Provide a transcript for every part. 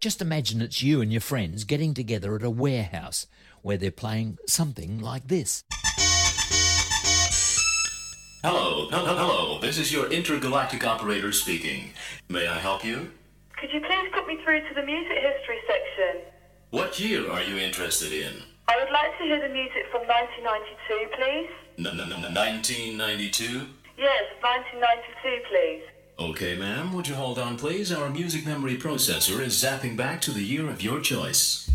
Just imagine it's you and your friends getting together at a warehouse where they're playing something like this. Hello, hello, hello. This is your intergalactic operator speaking. May I help you? Could you please put me through to the music history section? What year are you interested in? I would like to hear the music from 1992, please. No, no, no, 1992? Yes, 1992, please. Okay, ma'am. Would you hold on, please? Our music memory processor is zapping back to the year of your choice.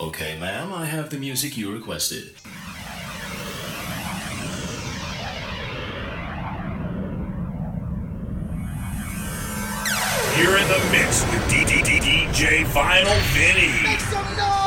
Okay, ma'am. I have the music you requested. You're in the mix with DJ Vinyl Vinny. Make some noise!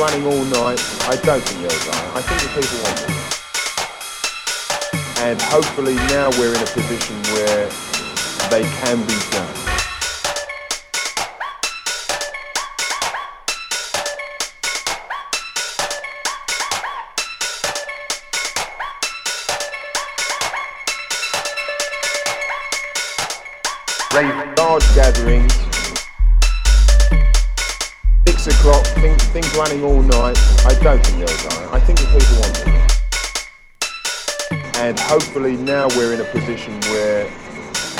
Running all night. I don't think they'll die. I think the people want it. And hopefully now we're in a position where they can be done. Rave large gatherings. Things running all night. I don't think they'll die. I think the people want it. And hopefully now we're in a position where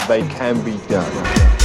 they can be done.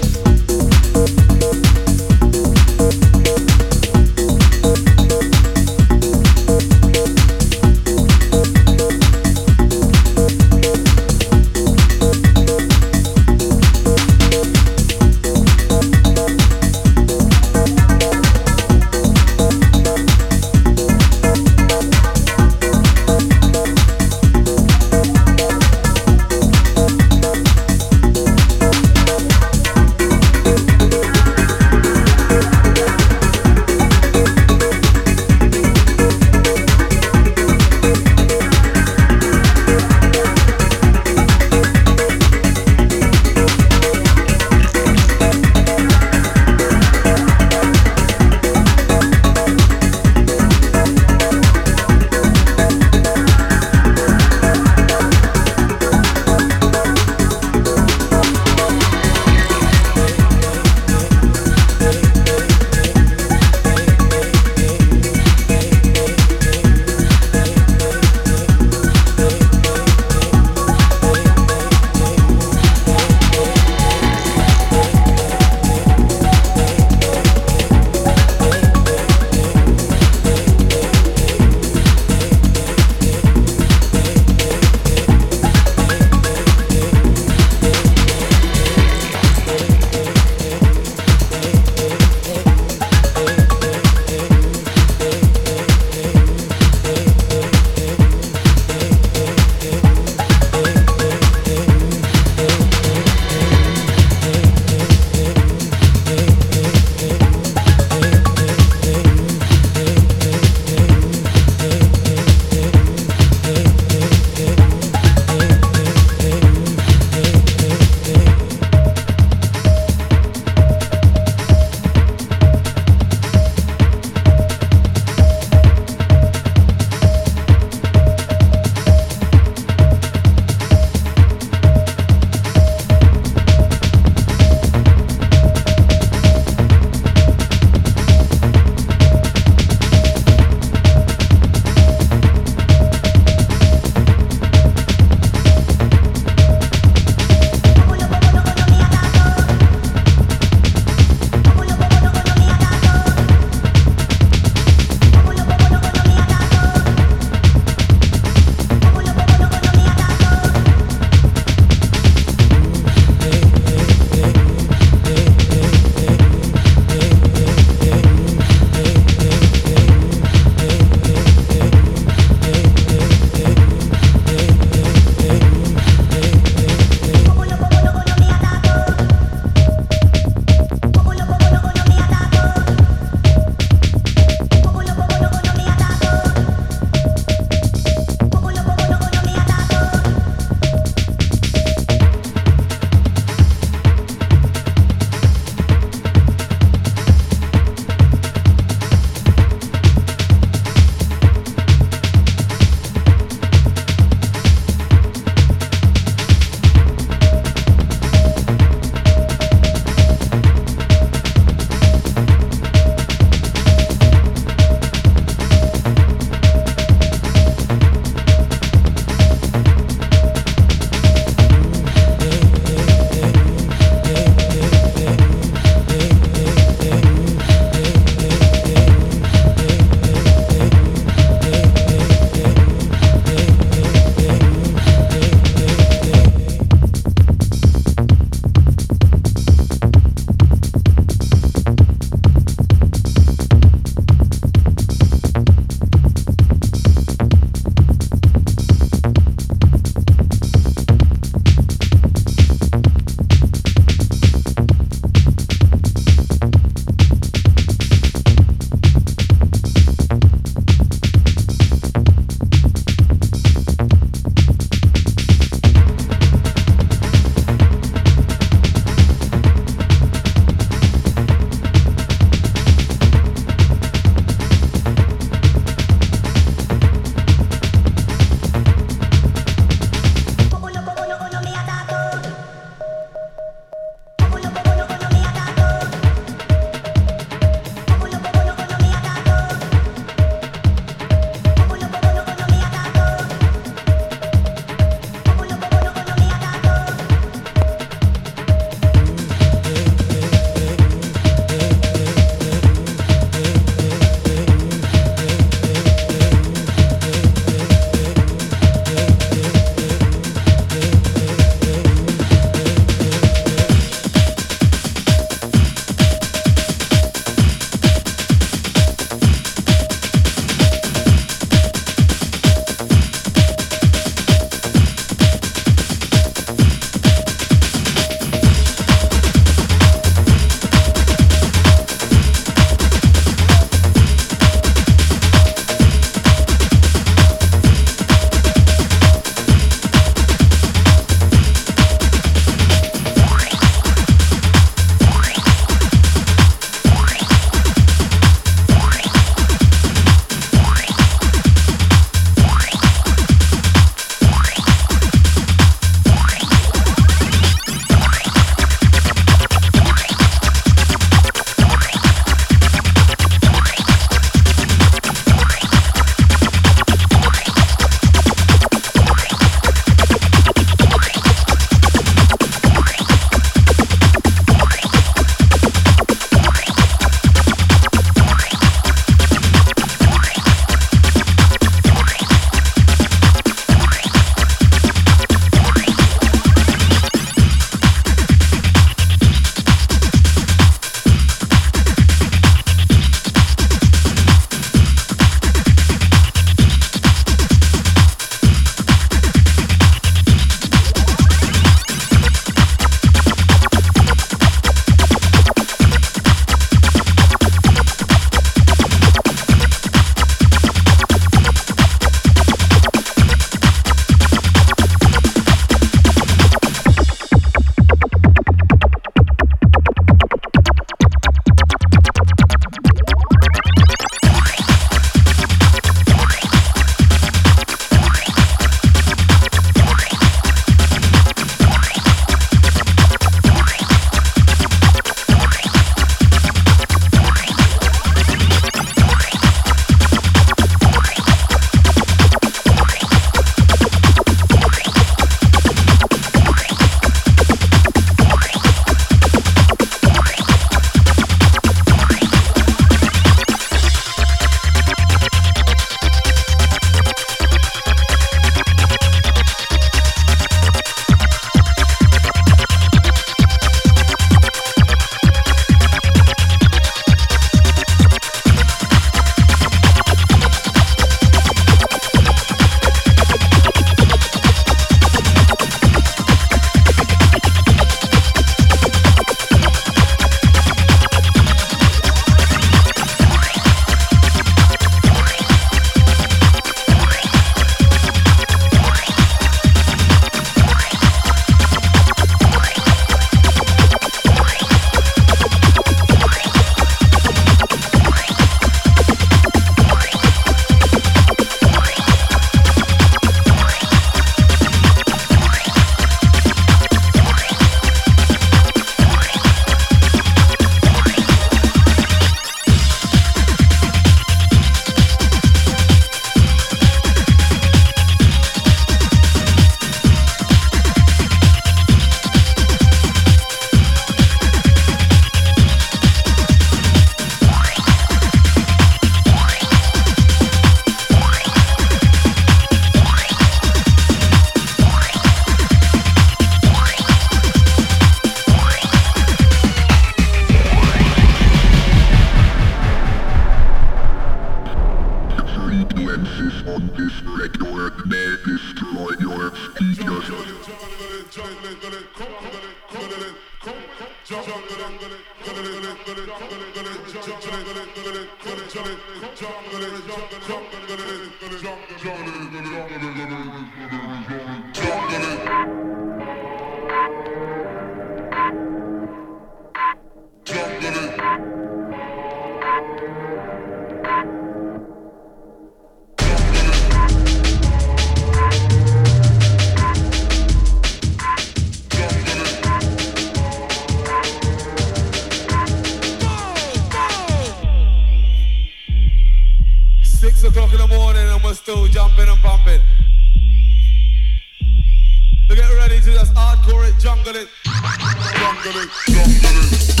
Jungle it. Jungle it, jungle it.